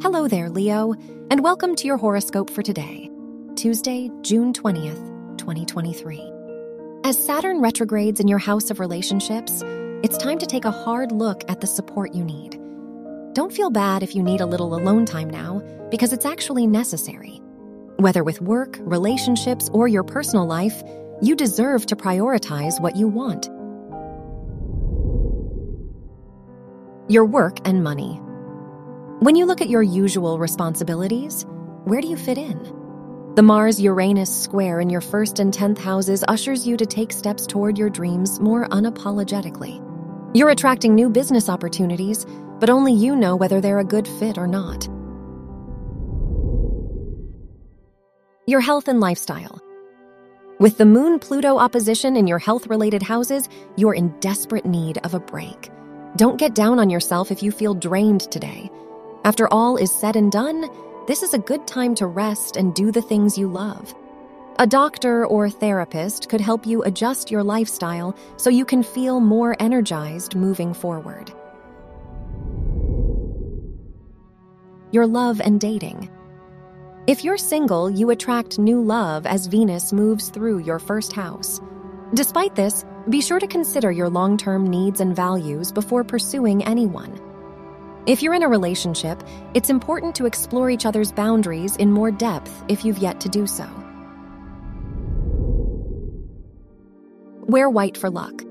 Hello there, Leo, and welcome to your horoscope for today, Tuesday, June 20th, 2023. As Saturn retrogrades in your house of relationships, it's time to take a hard look at the support you need. Don't feel bad if you need a little alone time now, because it's actually necessary. Whether with work, relationships, or your personal life, you deserve to prioritize what you want. Your work and money. When you look at your usual responsibilities, where do you fit in? The Mars Uranus square in your first and 10th houses ushers you to take steps toward your dreams more unapologetically. You're attracting new business opportunities, but only you know whether they're a good fit or not. Your health and lifestyle. With the Moon Pluto opposition in your health related houses, you're in desperate need of a break. Don't get down on yourself if you feel drained today. After all is said and done, this is a good time to rest and do the things you love. A doctor or therapist could help you adjust your lifestyle so you can feel more energized moving forward. Your love and dating. If you're single, you attract new love as Venus moves through your first house. Despite this, be sure to consider your long term needs and values before pursuing anyone. If you're in a relationship, it's important to explore each other's boundaries in more depth if you've yet to do so. Wear white for luck.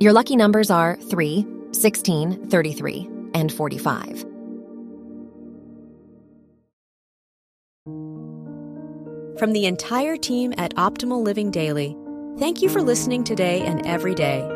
Your lucky numbers are 3, 16, 33, and 45. From the entire team at Optimal Living Daily, thank you for listening today and every day